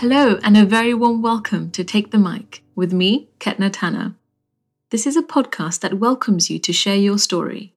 Hello, and a very warm welcome to Take the Mic with me, Ketna Tanner. This is a podcast that welcomes you to share your story.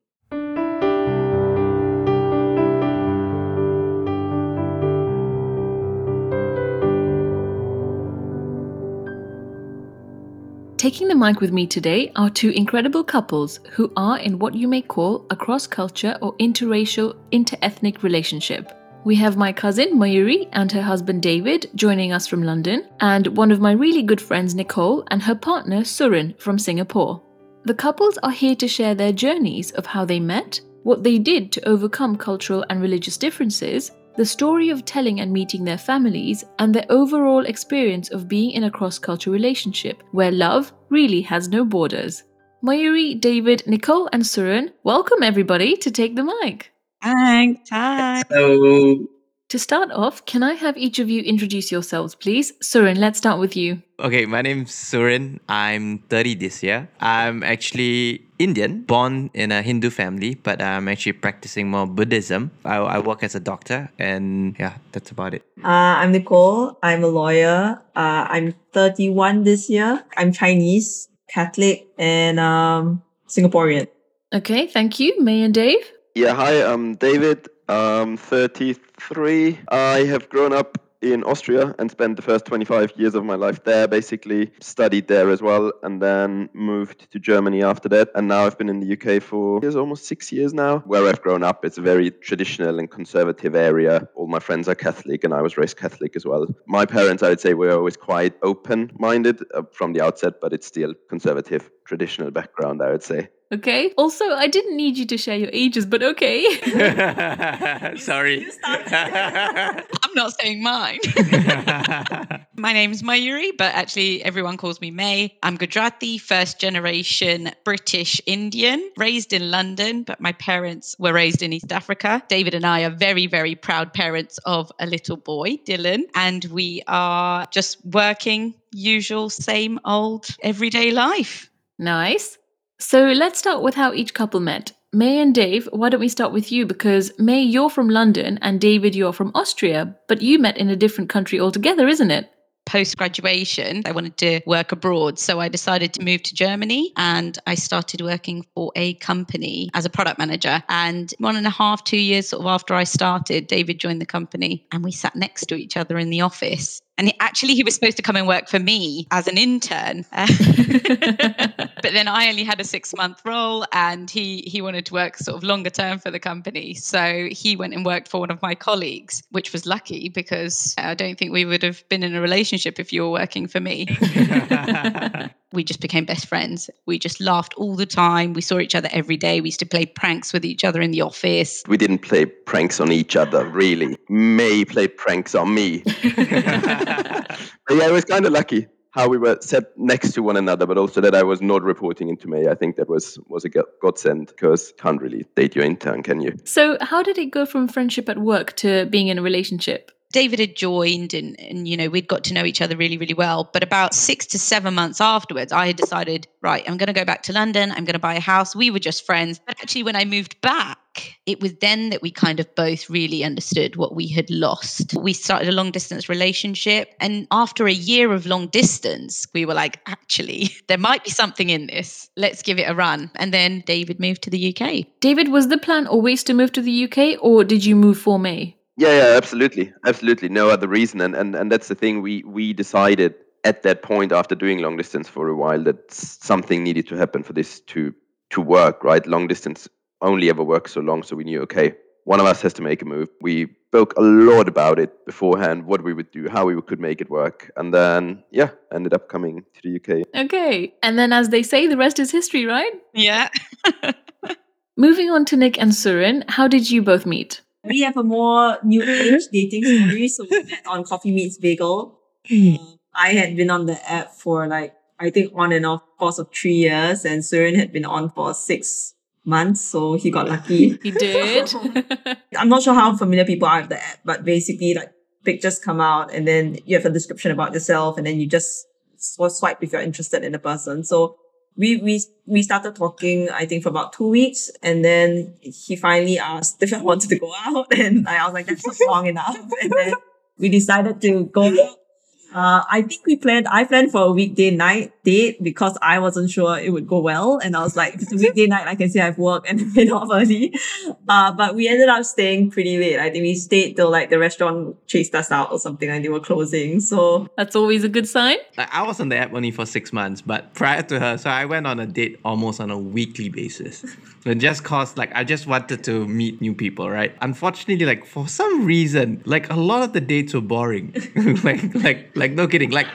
Taking the mic with me today are two incredible couples who are in what you may call a cross culture or interracial, interethnic relationship. We have my cousin Mayuri and her husband David joining us from London, and one of my really good friends Nicole and her partner Surin from Singapore. The couples are here to share their journeys of how they met, what they did to overcome cultural and religious differences, the story of telling and meeting their families, and their overall experience of being in a cross cultural relationship where love really has no borders. Mayuri, David, Nicole, and Surin, welcome everybody to take the mic. Thanks. Hi. So, To start off, can I have each of you introduce yourselves, please? Surin, let's start with you. okay, my name's Surin. I'm 30 this year. I'm actually Indian, born in a Hindu family, but I'm actually practicing more Buddhism. I, I work as a doctor, and yeah, that's about it. Uh, I'm Nicole. I'm a lawyer. Uh, I'm 31 this year. I'm Chinese, Catholic, and um, Singaporean. Okay, thank you. May and Dave? Yeah, hi, I'm David. I'm 33. I have grown up in Austria and spent the first 25 years of my life there, basically studied there as well, and then moved to Germany after that. And now I've been in the UK for years, almost six years now. Where I've grown up, it's a very traditional and conservative area. All my friends are Catholic, and I was raised Catholic as well. My parents, I would say, were always quite open minded uh, from the outset, but it's still conservative, traditional background, I would say. Okay. Also, I didn't need you to share your ages, but okay. Sorry. I'm not saying mine. My name's Mayuri, but actually everyone calls me May. I'm Gujarati, first generation British Indian, raised in London, but my parents were raised in East Africa. David and I are very, very proud parents of a little boy, Dylan, and we are just working usual, same old everyday life. nice. So let's start with how each couple met. May and Dave, why don't we start with you? Because May, you're from London, and David, you're from Austria, but you met in a different country altogether, isn't it? post graduation, I wanted to work abroad. So I decided to move to Germany and I started working for a company as a product manager. And one and a half, two years sort of after I started, David joined the company and we sat next to each other in the office. And he, actually, he was supposed to come and work for me as an intern. but then I only had a six month role and he, he wanted to work sort of longer term for the company. So he went and worked for one of my colleagues, which was lucky because uh, I don't think we would have been in a relationship if you were working for me. we just became best friends. We just laughed all the time. We saw each other every day. We used to play pranks with each other in the office. We didn't play pranks on each other, really. May played pranks on me. But yeah, it was kind of lucky how we were set next to one another, but also that I was not reporting into May. I think that was was a godsend because can't really date your intern, can you? So, how did it go from friendship at work to being in a relationship? David had joined and, and you know we'd got to know each other really really well. But about 6 to 7 months afterwards I had decided right I'm going to go back to London. I'm going to buy a house. We were just friends. But actually when I moved back it was then that we kind of both really understood what we had lost. We started a long distance relationship. And after a year of long distance we were like actually there might be something in this. Let's give it a run. And then David moved to the UK David, was the plan always to move to the UK, or did you move for May? Yeah, yeah, absolutely, absolutely. No other reason, and and and that's the thing. We we decided at that point after doing long distance for a while that something needed to happen for this to to work. Right, long distance only ever works so long, so we knew okay, one of us has to make a move. We spoke a lot about it beforehand, what we would do, how we could make it work, and then yeah, ended up coming to the UK. Okay. And then, as they say, the rest is history, right? yeah Moving on to Nick and Surin, how did you both meet? We have a more new age dating story. So we met on Coffee Meets Bagel. Uh, I had been on the app for like, I think on and off course of three years and Surin had been on for six months. So he got lucky. He did. I'm not sure how familiar people are with the app, but basically like pictures come out and then you have a description about yourself and then you just swipe if you're interested in the person. So we, we, we started talking, I think for about two weeks and then he finally asked if I wanted to go out and I was like, that's not long enough. And then we decided to go out. Uh, I think we planned, I planned for a weekday night date because I wasn't sure it would go well. And I was like, if it's a weekday night, I can say I've worked and been off early. Uh, but we ended up staying pretty late. I think we stayed till like the restaurant chased us out or something and they were closing. So That's always a good sign. Like, I was on the app only for six months, but prior to her, so I went on a date almost on a weekly basis. And just cause like I just wanted to meet new people, right? Unfortunately, like for some reason, like a lot of the dates were boring. like like like no kidding. Like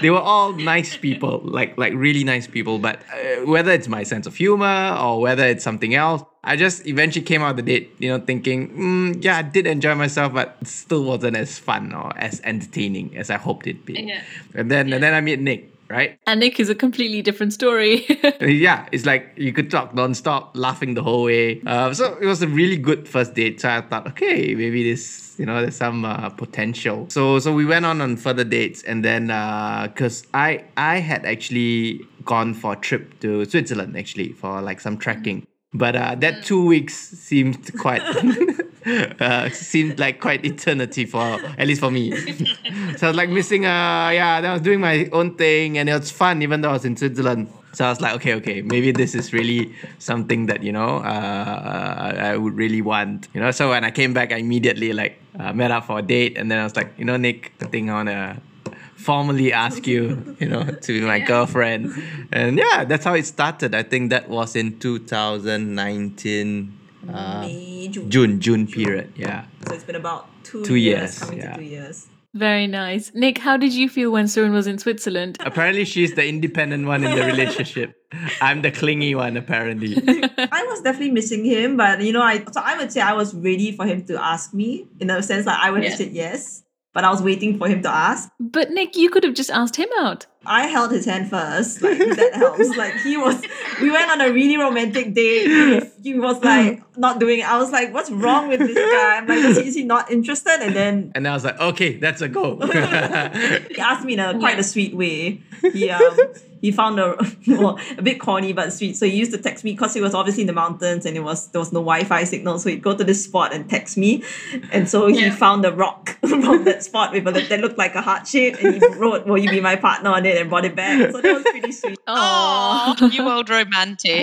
they were all nice people, like like really nice people. But uh, whether it's my sense of humor or whether it's something else, I just eventually came out of the date, you know, thinking, mm, yeah, I did enjoy myself, but still wasn't as fun or as entertaining as I hoped it'd be. Yeah. And then and then I meet Nick, right? And Nick is a completely different story. yeah, it's like you could talk non-stop, laughing the whole way. Uh, so it was a really good first date. So I thought, okay, maybe this, you know, there's some uh, potential. So so we went on on further dates, and then because I I had actually gone for a trip to Switzerland actually for like some trekking. But uh, that two weeks seemed quite uh, seemed like quite eternity for at least for me. so I was like missing. Uh, yeah, I was doing my own thing, and it was fun, even though I was in Switzerland. So I was like, okay, okay, maybe this is really something that you know uh, I would really want. You know, so when I came back, I immediately like uh, met up for a date, and then I was like, you know, Nick, I think I wanna formally ask you, you know, to be my girlfriend. And yeah, that's how it started. I think that was in 2019. Uh, May, June. June, June period. Yeah. So it's been about two, Two years, years, coming yeah. to two years. Very nice. Nick, how did you feel when Surin was in Switzerland? Apparently, she's the independent one in the relationship. I'm the clingy one, apparently. I was definitely missing him, but you know, I so I would say I was ready for him to ask me in a sense like I would have said yes, but I was waiting for him to ask. But Nick, you could have just asked him out. I held his hand first, like that helps. Like he was, we went on a really romantic date. He was like not doing it. I was like, "What's wrong with this guy?" I'm like, "Is he, is he not interested?" And then and I was like, okay, that's a go. he asked me in a quite a sweet way. He um he found a well, a bit corny but sweet. So he used to text me because he was obviously in the mountains and it was there was no Wi-Fi signal. So he'd go to this spot and text me, and so he found a rock from that spot with a that looked like a heart shape, and he wrote, "Will you be my partner?" on it and brought it back. So that was pretty sweet. Oh, Oh, you old romantic.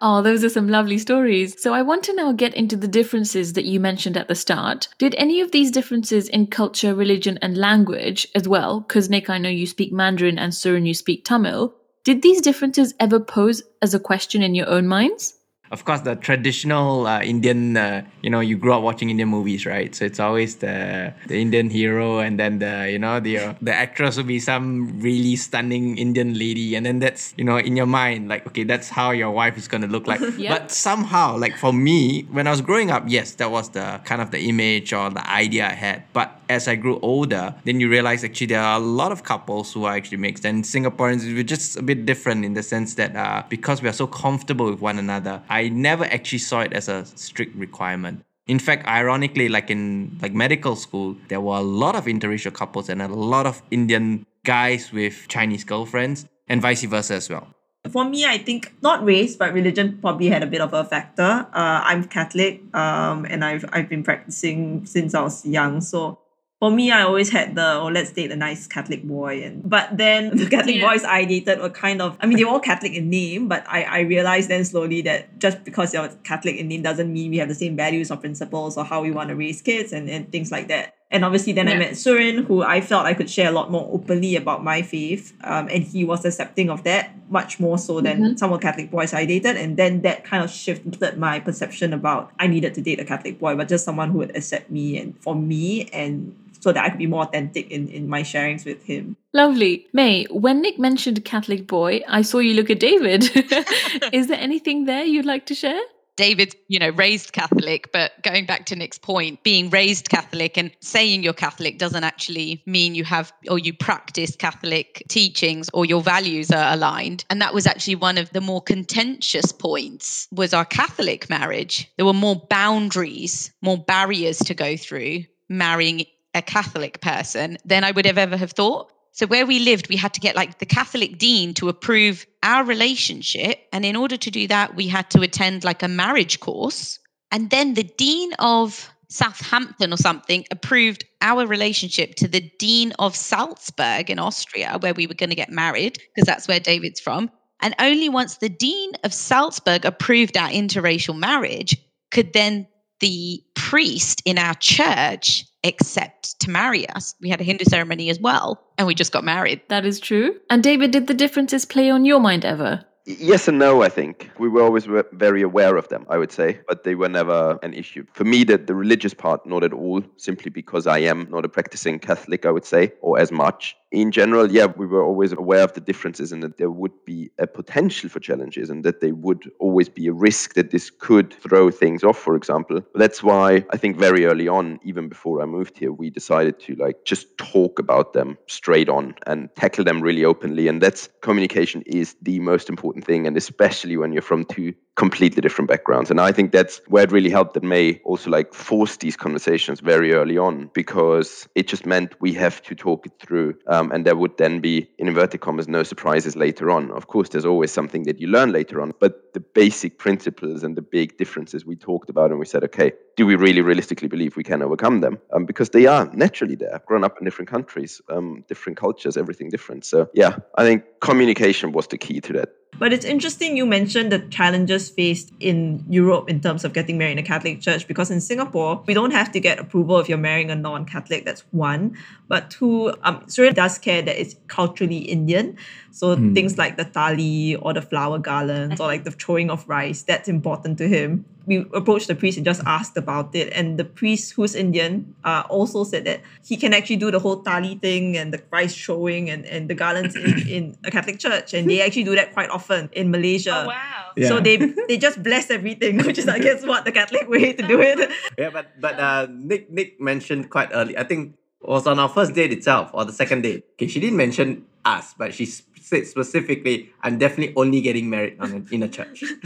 oh, those are some lovely stories. So I want to now get into the differences that you mentioned at the start. Did any of these differences in culture, religion, and language as well? Because Nick, I know you speak Mandarin and Surin, you speak Tamil. Did these differences ever pose as a question in your own minds? Of course, the traditional uh, Indian, uh, you know, you grew up watching Indian movies, right? So it's always the the Indian hero, and then the you know the uh, the actress will be some really stunning Indian lady, and then that's you know in your mind like okay, that's how your wife is gonna look like. Yep. But somehow, like for me, when I was growing up, yes, that was the kind of the image or the idea I had. But as I grew older, then you realize actually there are a lot of couples who are actually mixed, and Singaporeans we're just a bit different in the sense that uh, because we are so comfortable with one another, I never actually saw it as a strict requirement. In fact, ironically, like in like medical school, there were a lot of interracial couples and a lot of Indian guys with Chinese girlfriends, and vice versa as well. For me, I think not race, but religion probably had a bit of a factor. Uh, I'm Catholic, um, and I've I've been practicing since I was young. So for me, I always had the oh, let's date a nice Catholic boy, and but then the Catholic Yeah. boys I dated were kind of I mean they were all Catholic in name, but I I realized then slowly that just because you're Catholic in name doesn't mean we have the same values or principles or how we want to raise kids and and things like that. And obviously, then I met Surin, who I felt I could share a lot more openly about my faith. Um, and he was accepting of that much more so than some of the Catholic boys I dated. And then that kind of shifted my perception about I needed to date a Catholic boy, but just someone who would accept me and for me and so that I could be more authentic in, in my sharings with him. Lovely. May, when Nick mentioned Catholic boy, I saw you look at David. Is there anything there you'd like to share? David's, you know, raised Catholic, but going back to Nick's point, being raised Catholic and saying you're Catholic doesn't actually mean you have or you practice Catholic teachings or your values are aligned. And that was actually one of the more contentious points was our Catholic marriage. There were more boundaries, more barriers to go through marrying a Catholic person than I would have ever have thought. So where we lived, we had to get like the Catholic dean to approve our relationship. And in order to do that, we had to attend like a marriage course. And then the dean of Southampton or something approved our relationship to the Dean of Salzburg in Austria, where we were going to get married, because that's where David's from. And only once the Dean of Salzburg approved our interracial marriage could then the priest in our church accept to marry us. We had a Hindu ceremony as well, and we just got married. That is true. And David, did the differences play on your mind ever? Yes and no, I think. We were always very aware of them, I would say, but they were never an issue. For me, the, the religious part, not at all, simply because I am not a practicing Catholic, I would say, or as much in general, yeah, we were always aware of the differences and that there would be a potential for challenges and that they would always be a risk that this could throw things off, for example. That's why I think very early on, even before I moved here, we decided to like just talk about them straight on and tackle them really openly. And that's communication is the most important thing. And especially when you're from two completely different backgrounds. And I think that's where it really helped that May also like force these conversations very early on because it just meant we have to talk it through. Um, and there would then be, in inverted commas, no surprises later on. Of course, there's always something that you learn later on, but the basic principles and the big differences we talked about and we said, okay, do we really realistically believe we can overcome them? Um, because they are naturally there, grown up in different countries, um, different cultures, everything different. So yeah, I think communication was the key to that. But it's interesting you mentioned the challenges faced in Europe in terms of getting married in a Catholic church because in Singapore, we don't have to get approval if you're marrying a non Catholic. That's one. But two, um, Surin does care that it's culturally Indian. So mm. things like the tali or the flower garlands or like the throwing of rice, that's important to him. We approached the priest and just asked about it. And the priest, who's Indian, uh, also said that he can actually do the whole tali thing and the Christ showing and, and the garlands in, in a Catholic church. And they actually do that quite often in Malaysia. Oh, wow. Yeah. So they they just bless everything, which is I guess what the Catholic way to do it. Yeah, but but uh, Nick Nick mentioned quite early. I think was on our first date itself or the second date. Okay, she didn't mention us, but she said specifically, I'm definitely only getting married on a, in a church.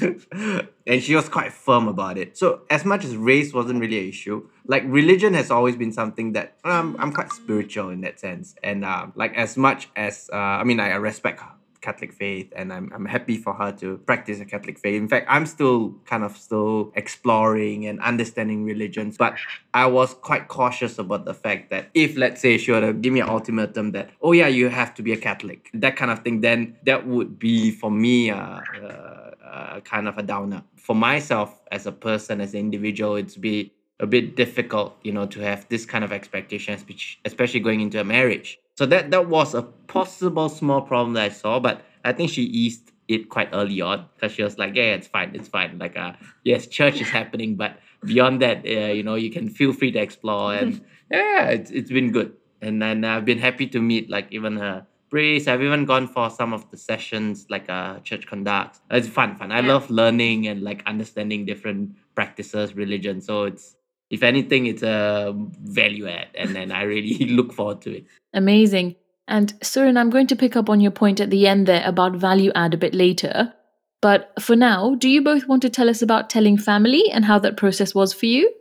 and she was quite firm about it. So, as much as race wasn't really an issue, like religion has always been something that um, I'm quite spiritual in that sense. And uh, like, as much as, uh, I mean, I respect her Catholic faith and I'm, I'm happy for her to practice a Catholic faith. In fact, I'm still kind of still exploring and understanding religions, but I was quite cautious about the fact that if, let's say, she were to give me an ultimatum that, oh yeah, you have to be a Catholic, that kind of thing, then that would be for me a, uh, uh, kind of a downer. For myself as a person, as an individual, it's be a bit difficult, you know, to have this kind of expectation, especially going into a marriage. So that that was a possible small problem that I saw, but I think she eased it quite early on because she was like, yeah, it's fine, it's fine. Like, uh, yes, church is happening, but beyond that, uh, you know, you can feel free to explore, and yeah, it's it's been good. And then I've been happy to meet like even her priest. I've even gone for some of the sessions like uh church conducts. It's fun, fun. I yeah. love learning and like understanding different practices, religion. So it's if anything, it's a value add, and then I really look forward to it. Amazing. And Surin, I'm going to pick up on your point at the end there about value add a bit later. But for now, do you both want to tell us about telling family and how that process was for you?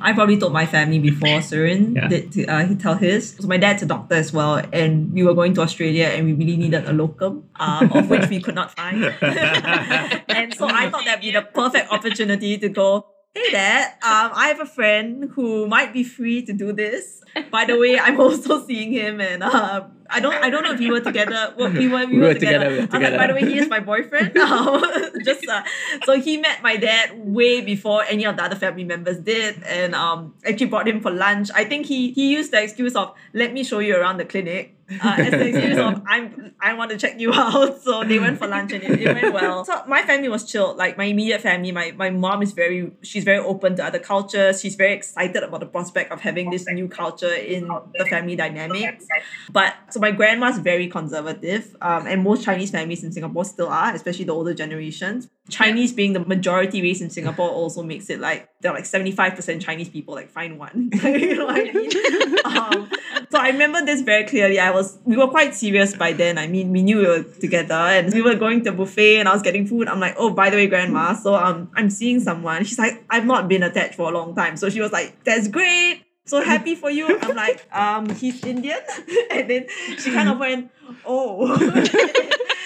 I probably told my family before Surin yeah. did uh, he tell his. So my dad's a doctor as well, and we were going to Australia, and we really needed a locum, um, of which we could not find. and so I thought that'd be the perfect opportunity to go Hey Dad, um, I have a friend who might be free to do this. By the way, I'm also seeing him, and uh, I don't, I don't know if we were together. Well, we were, we, we were, were together. together. We were together. Like, by the way, he is my boyfriend. Um, just uh, so he met my dad way before any of the other family members did, and um, actually brought him for lunch. I think he he used the excuse of "Let me show you around the clinic." Uh, as an excuse of I'm I want to check you out. So they went for lunch and it, it went well. So my family was chilled. Like my immediate family, my my mom is very she's very open to other cultures. She's very excited about the prospect of having this new culture in the family dynamics. But so my grandma's very conservative, um, and most Chinese families in Singapore still are, especially the older generations. Chinese being the majority race in Singapore also makes it like there are like 75% Chinese people, like find one. you know what I mean? um, so I remember this very clearly. I was we were quite serious by then. I mean, we knew we were together and we were going to a buffet and I was getting food. I'm like, oh, by the way, grandma, so um I'm seeing someone. She's like, I've not been attached for a long time. So she was like, that's great. So happy for you. I'm like, um, he's Indian. and then she kind of went, oh.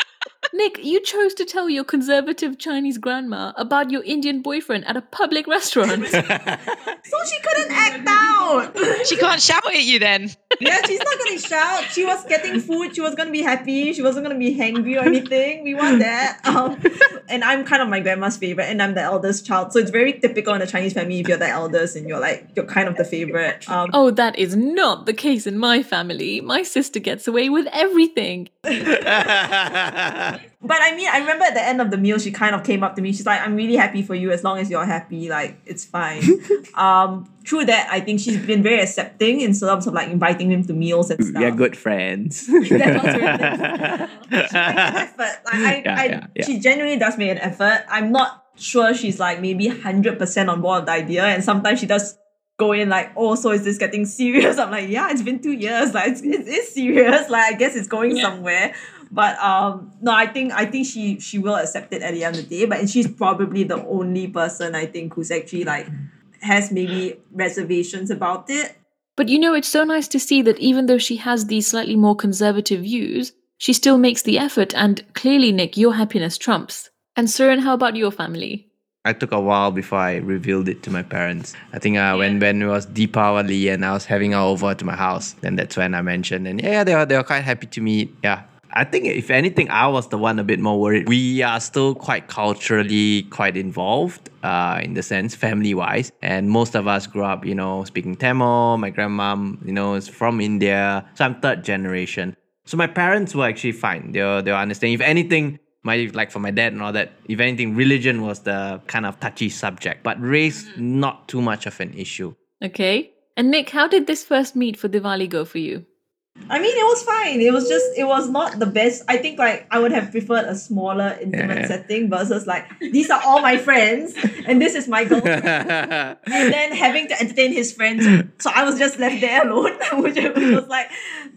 Nick, you chose to tell your conservative Chinese grandma about your Indian boyfriend at a public restaurant. So she couldn't act out. She can't shout at you then. yeah, she's not gonna shout. She was getting food. She was gonna be happy. She wasn't gonna be hangry or anything. We want that. Um, and I'm kind of my grandma's favorite, and I'm the eldest child. So it's very typical in a Chinese family if you're the eldest and you're like you're kind of the favorite. Um, oh, that is not the case in my family. My sister gets away with everything. But I mean, I remember at the end of the meal, she kind of came up to me. She's like, "I'm really happy for you. As long as you're happy, like it's fine." um, through that, I think she's been very accepting in terms of like inviting him to meals and stuff. We are good friends. That was really- she makes an effort. Like, I, Yeah, I, yeah, yeah. She genuinely does make an effort. I'm not sure she's like maybe 100% on board with the idea. And sometimes she does go in like, oh, so is this getting serious? I'm like, yeah, it's been two years. Like, it's, it is serious. Like, I guess it's going somewhere. But um, no, I think I think she she will accept it at the end of the day. But she's probably the only person I think who's actually like has maybe reservations about it. But you know, it's so nice to see that even though she has these slightly more conservative views, she still makes the effort. And clearly, Nick, your happiness trumps. And Surin, how about your family? I took a while before I revealed it to my parents. I think uh, when when it was Deepavali and I was having her over to my house, then that's when I mentioned. And yeah, they were they were quite happy to meet. Yeah. I think if anything, I was the one a bit more worried. We are still quite culturally quite involved, uh, in the sense family wise, and most of us grew up, you know, speaking Tamil. My grandmom, you know, is from India, so I'm third generation. So my parents were actually fine. They were, they were understanding. If anything, my like for my dad and all that, if anything, religion was the kind of touchy subject, but race not too much of an issue. Okay. And Nick, how did this first meet for Diwali go for you? I mean, it was fine. It was just, it was not the best. I think like I would have preferred a smaller, intimate Yeah. setting versus like these are all my friends and this is my girlfriend. and then having to entertain his friends. So I was just left there alone, which was like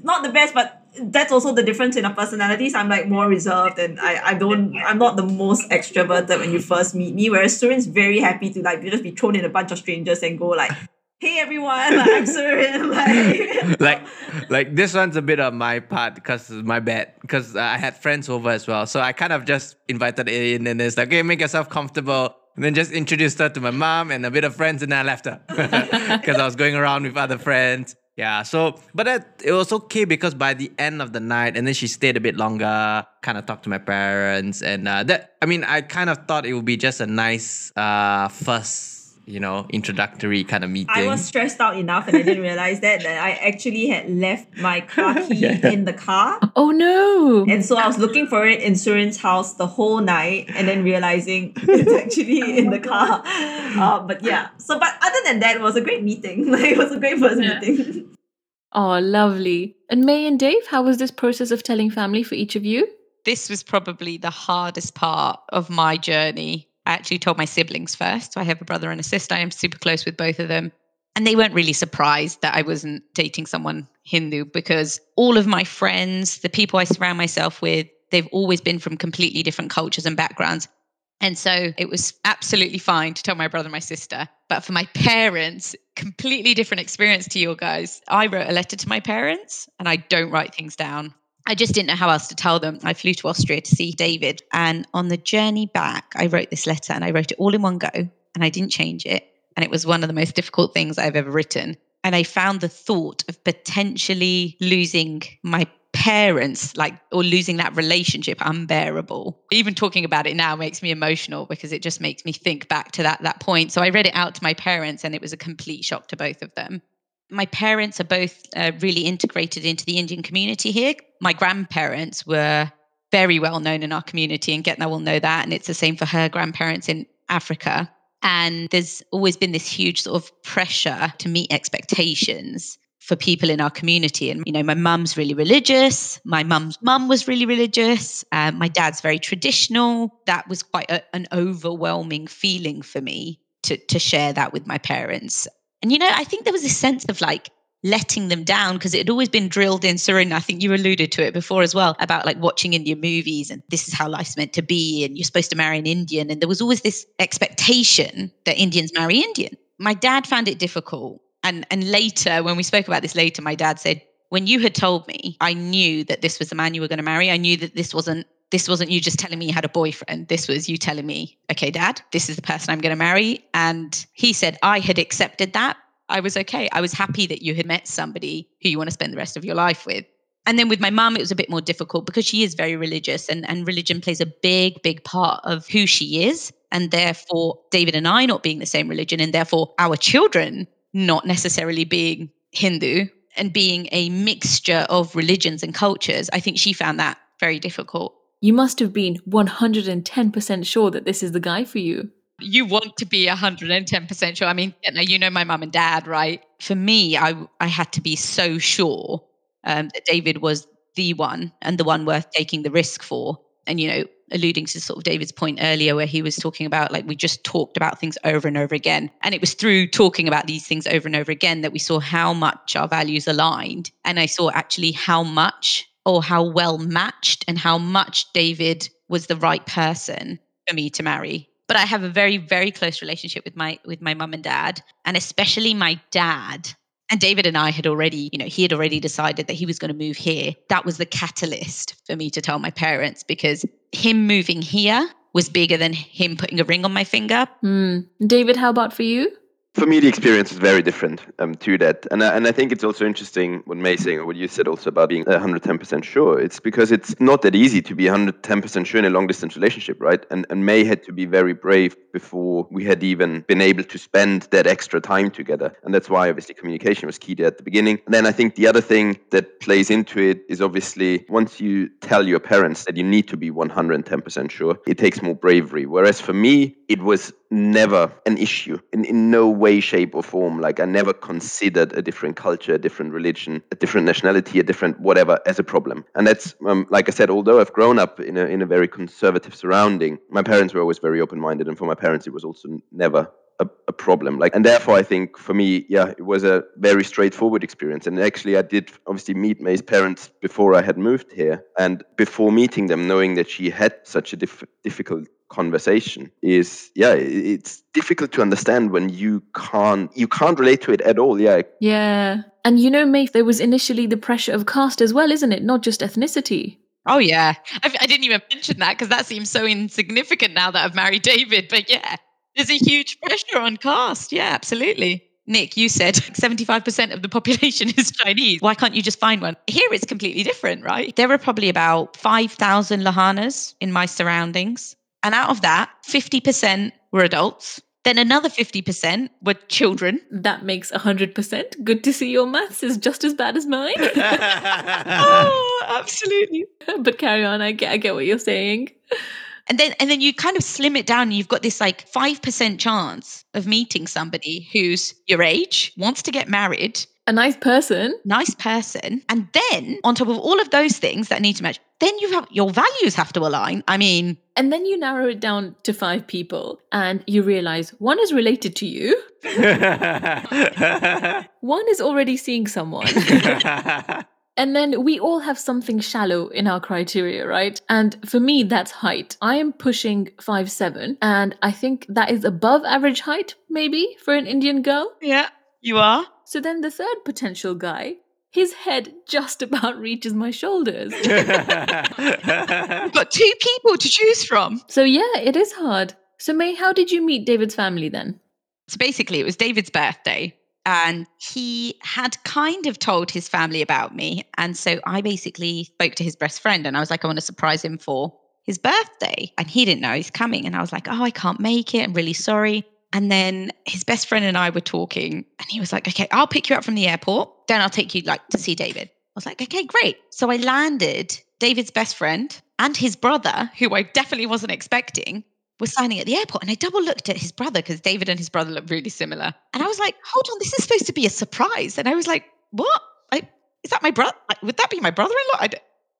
not the best, but that's also the difference in our personalities. I'm like more reserved and I, I don't I'm not the most extroverted when you first meet me. Whereas Surin's very happy to like just be thrown in a bunch of strangers and go like, hey everyone, like, I'm Surin. Like like like this one's a bit of my part because my bad because I had friends over as well. So I kind of just invited in and it's like okay make yourself comfortable. And then just introduced her to my mom and a bit of friends and then I left her. Because I was going around with other friends. Yeah so but that, it was okay because by the end of the night and then she stayed a bit longer kind of talked to my parents and uh, that I mean I kind of thought it would be just a nice uh first you know introductory kind of meeting I was stressed out enough and I didn't realize that that I actually had left my car key in the car. Oh no! And so I was looking for it in Surin's house the whole night and then realizing it's actually in the car. Uh, but yeah. So but other than that, it was a great meeting. Like it was a great first meeting. Oh, lovely. And May and Dave, how was this process of telling family for each of you? This was probably the hardest part of my journey. I actually told my siblings first. So I have a brother and a sister. I am super close with both of them. And they weren't really surprised that I wasn't dating someone Hindu because all of my friends, the people I surround myself with, they've always been from completely different cultures and backgrounds. And so it was absolutely fine to tell my brother and my sister. But for my parents, completely different experience to your guys. I wrote a letter to my parents and I don't write things down. I just didn't know how else to tell them. I flew to Austria to see David. And on the journey back, I wrote this letter and I wrote it all in one go and I didn't change it. And it was one of the most difficult things I've ever written. And I found the thought of potentially losing my parents, like, or losing that relationship unbearable. Even talking about it now makes me emotional because it just makes me think back to that, that point. So I read it out to my parents and it was a complete shock to both of them my parents are both uh, really integrated into the Indian community here. My grandparents were very well known in our community, and Ketna will know that. And it's the same for her grandparents in Africa. And there's always been this huge sort of pressure to meet expectations for people in our community. And, you know, my mum's really religious. My mum's mum was really religious. Um, my dad's very traditional. That was quite a, an overwhelming feeling for me to, to share that with my parents. And, you know, I think there was a sense of like letting them down because it had always been drilled in Surin. I think you alluded to it before as well about like watching Indian movies and this is how life's meant to be and you're supposed to marry an Indian. And there was always this expectation that Indians marry Indian. My dad found it difficult. And, and later, when we spoke about this later, my dad said, when you had told me, I knew that this was the man you were going to marry. I knew that this wasn't this wasn't you just telling me you had a boyfriend. This was you telling me, okay, dad, this is the person I'm going to marry. And he said, I had accepted that. I was okay. I was happy that you had met somebody who you want to spend the rest of your life with. And then with my mum, it was a bit more difficult because she is very religious and, and religion plays a big, big part of who she is. And therefore, David and I not being the same religion, and therefore our children not necessarily being Hindu and being a mixture of religions and cultures, I think she found that very difficult. You must have been 110% sure that this is the guy for you. You want to be 110% sure. I mean, you know my mum and dad, right? For me, I, I had to be so sure um, that David was the one and the one worth taking the risk for. And, you know, alluding to sort of David's point earlier, where he was talking about like we just talked about things over and over again. And it was through talking about these things over and over again that we saw how much our values aligned. And I saw actually how much or how well matched and how much David was the right person for me to marry. But I have a very, very close relationship with my with my mum and dad, and especially my dad. And David and I had already, you know, he had already decided that he was going to move here. That was the catalyst for me to tell my parents because him moving here was bigger than him putting a ring on my finger. Hmm. David, how about for you? For me, the experience is very different um, to that, and I, and I think it's also interesting what May saying what you said also about being 110% sure. It's because it's not that easy to be 110% sure in a long distance relationship, right? And and May had to be very brave before we had even been able to spend that extra time together, and that's why obviously communication was key there at the beginning. And then I think the other thing that plays into it is obviously once you tell your parents that you need to be 110% sure, it takes more bravery. Whereas for me, it was never an issue in, in no way, shape, or form. Like I never considered a different culture, a different religion, a different nationality, a different whatever as a problem. And that's um, like I said, although I've grown up in a in a very conservative surrounding, my parents were always very open minded, and for my parents, it was also never a, a, problem. Like and therefore i think for me yeah it was a very straightforward experience. And actually i did obviously meet may's parents before i had moved here. And before meeting them knowing that she had such a diff- difficult conversation is yeah it's difficult to understand when you can't you can't relate to it at all. Yeah. Yeah. And you know May, there was initially the pressure of caste as well isn't it? Not just ethnicity. Oh yeah, I, I didn't even mention that because that seems so insignificant now that I've married David. But yeah, there's a huge pressure on caste. Yeah, absolutely. Nick, you said 75% of the population is Chinese. Why can't you just find one? Here it's completely different, right? There are probably about 5,000 Lohanas in my surroundings. And out of that, 50% were adults. Then another 50% were children. That makes 100%. Good to see your maths is just as bad as mine. oh, absolutely. but carry on. I get, I get what you're saying. And then, and then you kind of slim it down. And you've got this like 5% chance of meeting somebody who's your age, wants to get married, a nice person. Nice person. And then on top of all of those things that need to match, then you have your values have to align. I mean, and then you narrow it down to five people and you realize one is related to you. one is already seeing someone. And then we all have something shallow in our criteria, right? And for me, that's height. I am pushing five seven, and I think that is above average height, maybe, for an Indian girl. Yeah, you are. So then the third potential guy, his head just about reaches my shoulders. We've got two people to choose from. So yeah, it is hard. So May, how did you meet David's family then? So basically, it was David's birthday. And he had kind of told his family about me. And so I basically spoke to his best friend and I was like, I want to surprise him for his birthday. And he didn't know he's coming. And I was like, Oh, I can't make it. I'm really sorry. And then his best friend and I were talking, and he was like, Okay, I'll pick you up from the airport. Then I'll take you like to see David. I was like, Okay, great. So I landed David's best friend and his brother, who I definitely wasn't expecting, was signing at the airport. And I double looked at his brother because David and his brother look really similar. And I was like, Hold on, this is supposed to be a surprise. And I was like, What? I, is that my brother? Would that be my brother in law?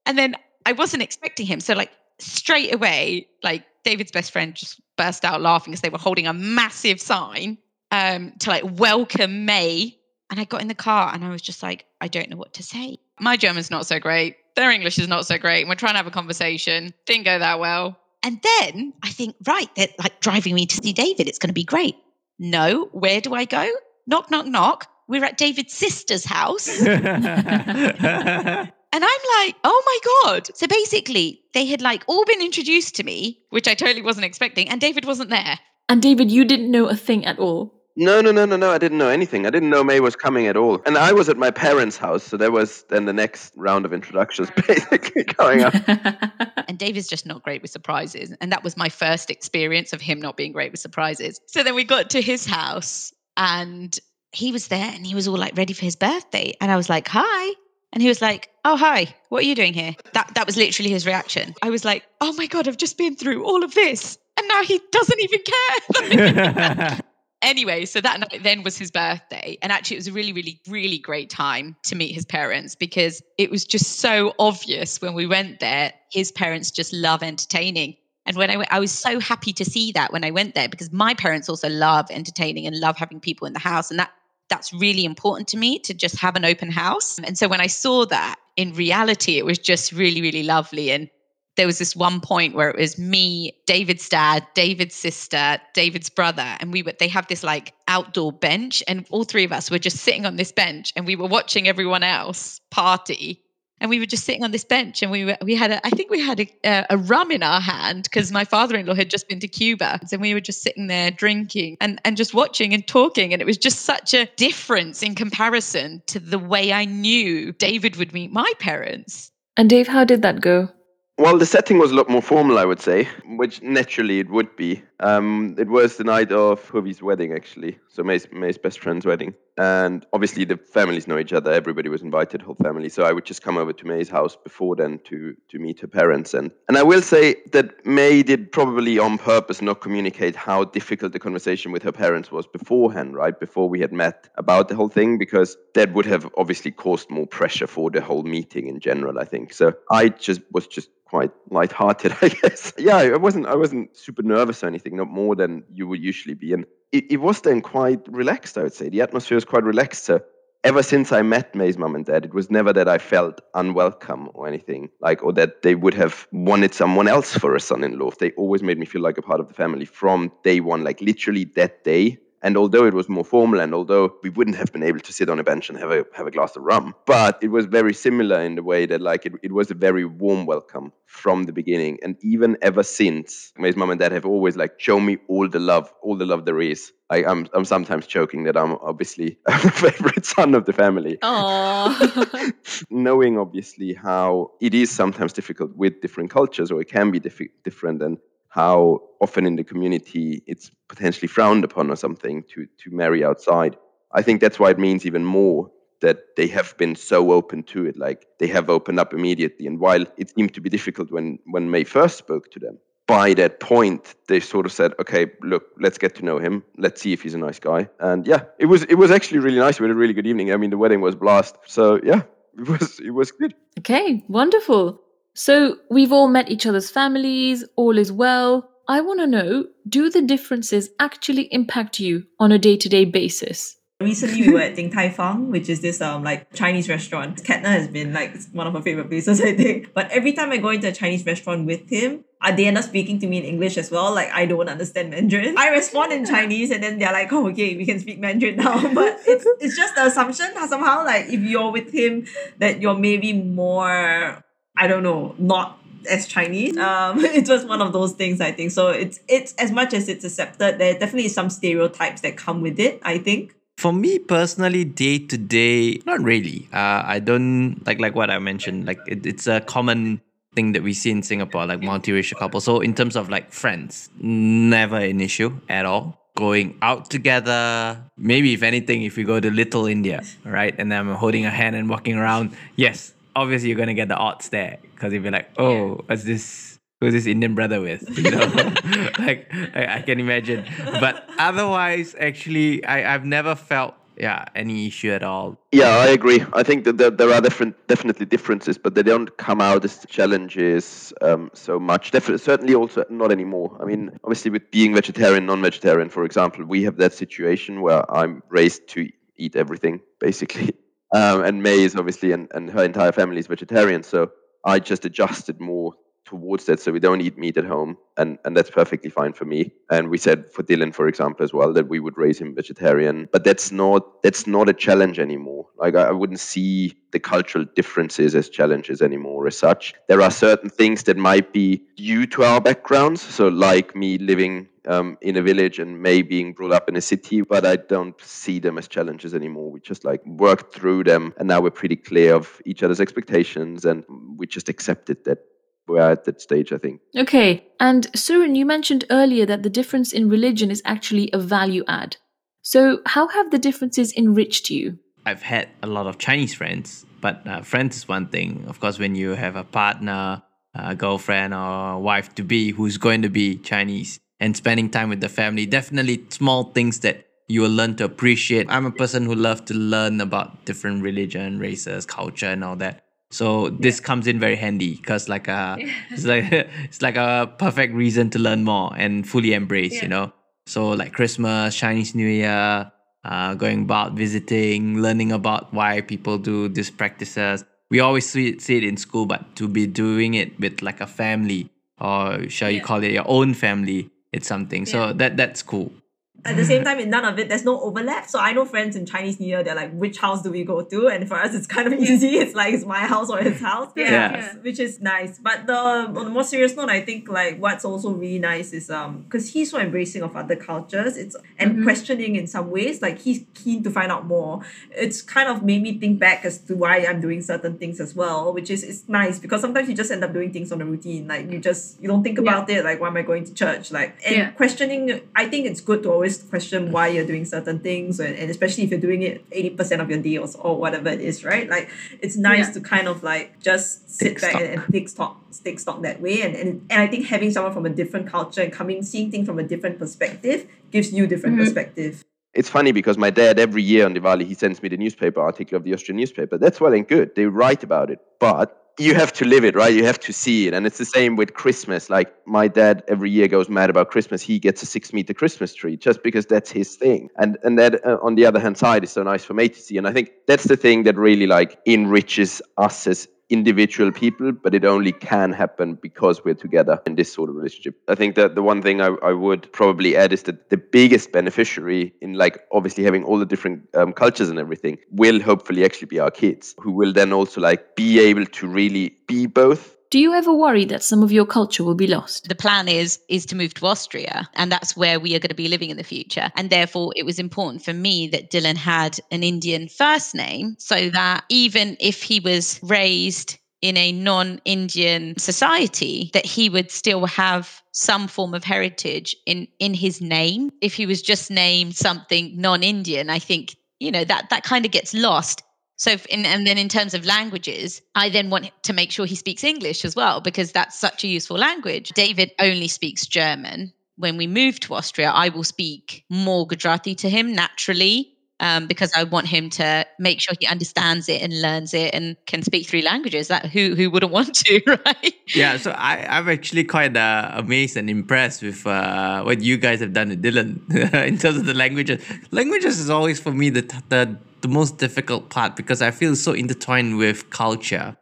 And then I wasn't expecting him. So, like, straight away, like David's best friend just burst out laughing because they were holding a massive sign um, to like welcome May. And I got in the car and I was just like, I don't know what to say. My German's not so great. Their English is not so great. We're trying to have a conversation. Didn't go that well. And then I think, right, they're like driving me to see David. It's going to be great. No, where do I go? Knock, knock, knock. We're at David's sister's house. And I'm like, oh my God. So basically, they had like all been introduced to me, which I totally wasn't expecting, and David wasn't there. And David, you didn't know a thing at all. No, no, no, no, no. I didn't know anything. I didn't know May was coming at all. And I was at my parents' house. So there was then the next round of introductions basically going up. And David's just not great with surprises. And that was my first experience of him not being great with surprises. So then we got to his house and he was there and he was all like ready for his birthday. And I was like, hi. And he was like, "Oh hi, what are you doing here?" That that was literally his reaction. I was like, "Oh my god, I've just been through all of this, and now he doesn't even care." anyway, so that night then was his birthday. And actually, it was a really, really, really great time to meet his parents because it was just so obvious when we went there. His parents just love entertaining. And when I went, I was so happy to see that when I went there because my parents also love entertaining and love having people in the house. And that that's really important to me to just have an open house. And so when I saw that in reality, it was just really, really lovely. And there was this one point where it was me, David's dad, David's sister, David's brother, and we were they have this like outdoor bench, and all three of us were just sitting on this bench and we were watching everyone else party and we were just sitting on this bench and we were we had a I think we had a, a rum in our hand because my father-in-law had just been to Cuba and we were just sitting there drinking and and just watching and talking and it was just such a difference in comparison to the way I knew David would meet my parents. And Dave, how did that go? Well, the setting was a lot more formal, I would say, which naturally it would be. Um, it was the night of Huvi's wedding, actually. So May's, May's best friend's wedding. And obviously the families know each other. Everybody was invited, whole family. So I would just come over to May's house before then to to meet her parents. And and I will say that May did probably on purpose not communicate how difficult the conversation with her parents was beforehand, right? Before we had met about the whole thing, because that would have obviously caused more pressure for the whole meeting in general, I think. So I just was just quite light-hearted, I guess. Yeah, I wasn't I wasn't super nervous or anything, not more than you would usually be. And it, it was then quite relaxed, I would say. The atmosphere was quite relaxed. So ever since I met May's mom and dad, it was never that I felt unwelcome or anything like, or that they would have wanted someone else for a son-in-law. They always made me feel like a part of the family from day one, like literally that day. And although it was more formal, and although we wouldn't have been able to sit on a bench and have a have a glass of rum, but it was very similar in the way that like it, it was a very warm welcome from the beginning. And even ever since, May's mom and dad have always like shown me all the love, all the love there is. I, I'm I'm sometimes joking that I'm obviously the favorite son of the family. Knowing obviously how it is sometimes difficult with different cultures, or it can be different, and how often in the community it's potentially frowned upon or something to to marry outside. I think that's why it means even more that they have been so open to it. Like they have opened up immediately. And while it seemed to be difficult when when May first spoke to them, by that point they sort of said, "Okay, look, let's get to know him. Let's see if he's a nice guy." And yeah, it was it was actually really nice. We had a really good evening. I mean, the wedding was blast. So yeah, it was it was good. okay, wonderful. So we've all met each other's families, all is well. I want to know do the differences actually impact you on a day to day basis? Recently, we were at Din Tai Fung, which is this um like Chinese restaurant. Ketna has been like one of her favorite places, I think. But every time I go into a Chinese restaurant with him, uh, they end up speaking to me in English as well. Like I don't understand Mandarin. I respond in Chinese, and then they're like, "Oh, okay, we can speak Mandarin now." But it's it's just the assumption somehow. Like if you're with him, that you're maybe more I don't know, not as Chinese. Um, it was one of those things I think. So it's it's as much as it's accepted, there definitely is some stereotypes that come with it. I think. For me personally, day to day, not really. Uh, I don't like like what I mentioned. Like it, it's a common thing that we see in Singapore, like multiracial couples. So in terms of like friends, never an issue at all. Going out together, maybe if anything, if we go to Little India, right, and then I'm holding a hand and walking around, yes, obviously you're gonna get the odds there because you'll be like, oh, what's this? Who's this Indian brother with? You know, like I, I can imagine. But otherwise, actually, I I've never felt yeah any issue at all. Yeah, I agree. I think that there, there are different, definitely differences, but they don't come out as challenges um, so much. Definitely, certainly also not anymore. I mean, obviously, with being vegetarian, non-vegetarian, for example, we have that situation where I'm raised to eat everything, basically. Um, and May is obviously, and, and her entire family is vegetarian. So I just adjusted more towards that. So we don't eat meat at home, and and that's perfectly fine for me. And we said for Dylan, for example, as well, that we would raise him vegetarian. But that's not that's not a challenge anymore. Like I, I wouldn't see the cultural differences as challenges anymore as such. There are certain things that might be due to our backgrounds. So like me living um, in a village and May being brought up in a city, but I don't see them as challenges anymore. We just like worked through them, and now we're pretty clear of each other's expectations, and we just accepted that we're at that stage. I think. Okay, and Surin, you mentioned earlier that the difference in religion is actually a value add. So, how have the differences enriched you? I've had a lot of Chinese friends, but uh, friends is one thing. Of course, when you have a partner, a girlfriend, or wife to be who's going to be Chinese, and spending time with the family. Definitely small things that you will learn to appreciate. I'm a person who loves to learn about different religion, races, culture, and all that. So this comes in very handy because like a it's like it's like a perfect reason to learn more and fully embrace, you know. So like Christmas, Chinese New Year, uh, going about visiting, learning about why people do these practices. We always see it, see it in school, but to be doing it with like a family or shall you call it your own family it's something. So that that's cool. At the same time, in none of it, there's no overlap. So I know friends in Chinese New Year, they're like, which house do we go to? And for us, it's kind of easy. It's like, it's my house or his house. Yeah. Yeah. Which is nice. But the on a more serious note, I think like what's also really nice is um because he's so embracing of other cultures, it's and questioning in some ways, like he's keen to find out more. It's kind of made me think back as to why I'm doing certain things as well, which is it's nice because sometimes you just end up doing things on a routine. Like you just you don't think about it, like why am I going to church? Like and Yeah. questioning I think it's good to always question why you're doing certain things and, and especially if you're doing it 80% of your day or, or whatever it is, right? Like it's nice Yeah. to kind of like just sit Take back stock. and, and take stock take stock that way and, and and I think having someone from a different culture and coming seeing things from a different perspective gives you different mm-hmm. perspective. It's funny because my dad every year on Diwali he sends me the newspaper article of the Austrian newspaper. That's well and good. They write about it, but you have to live it, right? You have to see it, and it's the same with Christmas. Like my dad every year goes mad about Christmas. He gets a six meter Christmas tree just because that's his thing, and and that uh, on the other hand side is so nice for me to see. And I think that's the thing that really like enriches us as individual people, but it only can happen because we're together in this sort of relationship. I think that the one thing I, I would probably add is that the biggest beneficiary in like obviously having all the different um, cultures and everything will hopefully actually be our kids who will then also like be able to really be both Do you ever worry that some of your culture will be lost? the plan is is to move to Austria and that's where we are going to be living in the future and therefore it was important for me that Dylan had an Indian first name so that even if he was raised in a non-Indian society that he would still have some form of heritage in in his name if he was just named something non-Indian I think you know that that kind of gets lost so, in, and then in terms of languages, I then want to make sure he speaks English as well because that's such a useful language. David only speaks German. When we move to Austria, I will speak more Gujarati to him naturally um, because I want him to make sure he understands it and learns it and can speak three languages. That who who wouldn't want to, right? Yeah, so I, I'm actually quite uh, amazed and impressed with uh, what you guys have done with Dylan in terms of the languages. Languages is always for me the, the the most difficult part because I feel so intertwined with culture,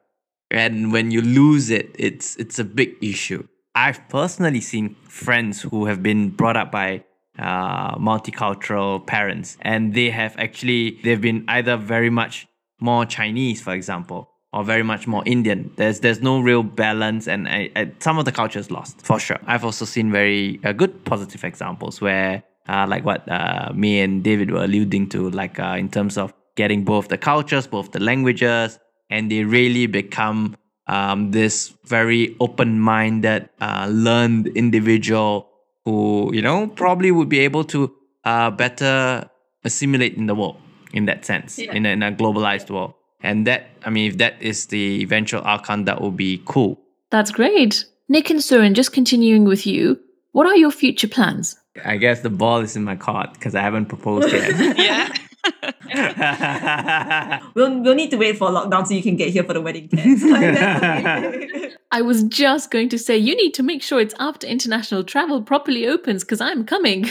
and when you lose it, it's it's a big issue. I've personally seen friends who have been brought up by uh, multicultural parents, and they have actually they've been either very much more Chinese, for example, or very much more Indian. There's there's no real balance, and I, I, some of the culture is lost for sure. I've also seen very uh, good positive examples where, uh, like what uh, me and David were alluding to, like uh, in terms of getting both the cultures, both the languages, and they really become um, this very open-minded, uh, learned individual who you know probably would be able to uh, better assimilate in the world in that sense in, a, in a globalized world and that i mean if that is the eventual outcome that would be cool That's great. Nick and Surin, just continuing with you, what are your future plans? I guess the ball is in my court because i haven't proposed yet yeah. we'll, we'll need to wait for lockdown so you can get here for the wedding tent. Like, that's okay. I was just going to say, you need to make sure it's after international travel properly opens because I'm coming.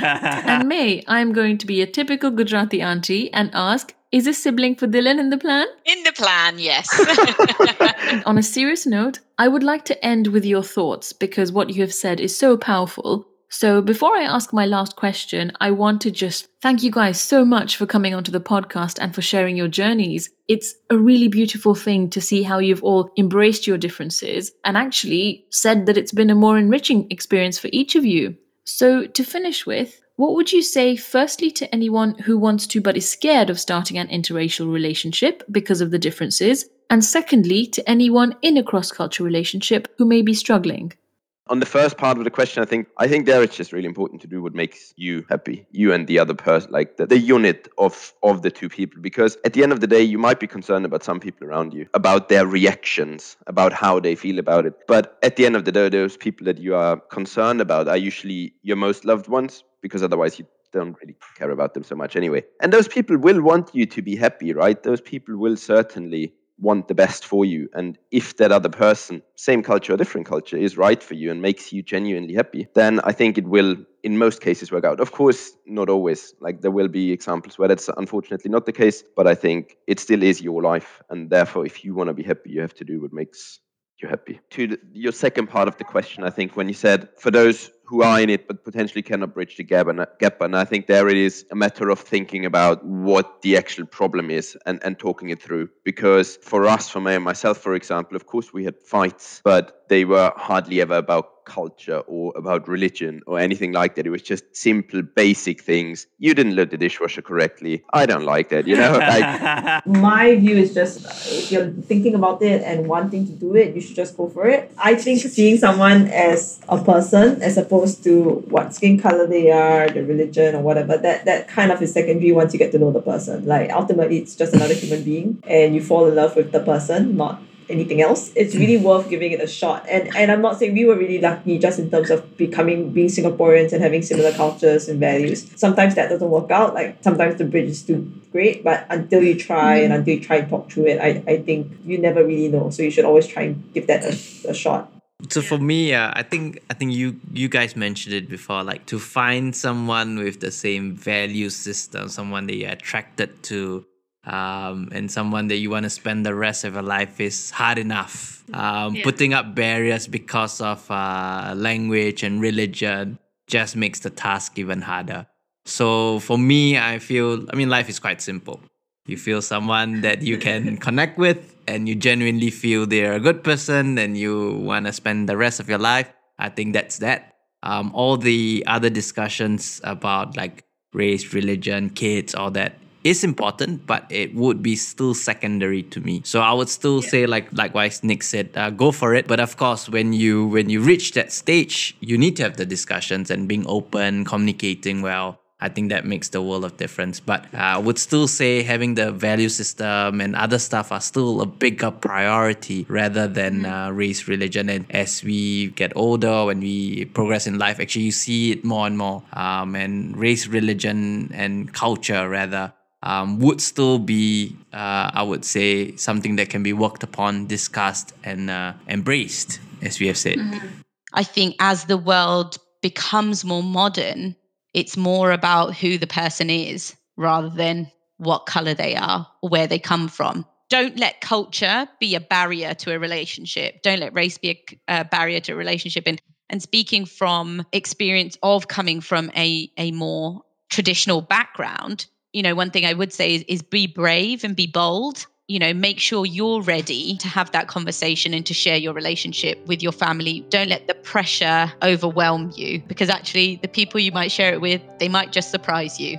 and May, I'm going to be a typical Gujarati auntie and ask, is a sibling for Dylan in the plan? In the plan, yes. On a serious note, I would like to end with your thoughts because what you have said is so powerful. So, before I ask my last question, I want to just thank you guys so much for coming onto the podcast and for sharing your journeys. It's a really beautiful thing to see how you've all embraced your differences and actually said that it's been a more enriching experience for each of you. So, to finish with, what would you say, firstly, to anyone who wants to but is scared of starting an interracial relationship because of the differences? And secondly, to anyone in a cross cultural relationship who may be struggling? On the first part of the question, I think I think there it's just really important to do what makes you happy, you and the other person, like the, the unit of of the two people. Because at the end of the day, you might be concerned about some people around you, about their reactions, about how they feel about it. But at the end of the day, those people that you are concerned about are usually your most loved ones, because otherwise you don't really care about them so much anyway. And those people will want you to be happy, right? Those people will certainly want the best for you. And if that other person, same culture or different culture, is right for you and makes you genuinely happy, then I think it will, in most cases, work out. Of course, not always. Like there will be examples where that's unfortunately not the case, but I think it still is your life. And therefore, if you want to be happy, you have to do what makes you happy. To the, your second part of the question, I think when you said for those who are in it but potentially cannot bridge the gap and, uh, gap, and I think there it is a matter of thinking about what the actual problem is and, and talking it through. Because for us, for me and myself, for example, of course we had fights, but they were hardly ever about culture or about religion or anything like that. It was just simple, basic things. You didn't load the dishwasher correctly. I don't like that, you know? Like, My view is just if you're thinking about it and wanting to do it, you should just go for it. I think seeing someone as a person as opposed to what skin color they are, the religion or whatever, that, that kind of is secondary once you get to know the person. Like ultimately it's just another human being and you fall in love with the person, not anything else. It's really mm. worth giving it a shot. And and I'm not saying we were really lucky just in terms of becoming being Singaporeans and having similar cultures and values. Sometimes that doesn't work out. Like sometimes the bridge is too great, but until you try and mm. until you try and talk through it, I, I think you never really know. So you should always try and give that a, a shot. So for me, uh, I think I think you you guys mentioned it before. Like to find someone with the same value system, someone that you're attracted to, um, and someone that you want to spend the rest of your life is hard enough. Um, Yeah. Putting up barriers because of uh, language and religion just makes the task even harder. So for me, I feel, I mean, life is quite simple. You feel someone that you can connect with and you genuinely feel they're a good person and you want to spend the rest of your life. I think that's that. Um, all the other discussions about like race, religion, kids, all that is important, but it would be still secondary to me. So I would still say, like likewise, Nick said, uh, go for it. But of course, when you when you reach that stage, you need to have the discussions and being open, communicating well. I think that makes the world of difference. But uh, I would still say having the value system and other stuff are still a bigger priority rather than uh, race, religion. And as we get older, when we progress in life, actually you see it more and more. Um, and race, religion, and culture rather um, would still be, uh, I would say, something that can be worked upon, discussed, and uh, embraced, as we have said. I think as the world becomes more modern, it's more about who the person is rather than what color they are or where they come from. Don't let culture be a barrier to a relationship. Don't let race be a, a barrier to a relationship. And and speaking from experience of coming from a a more traditional background, you know, one thing I would say is, is be brave and be bold you know, make sure you're ready to have that conversation and to share your relationship with your family. Don't let the pressure overwhelm you because actually, the people you might share it with, they might just surprise you.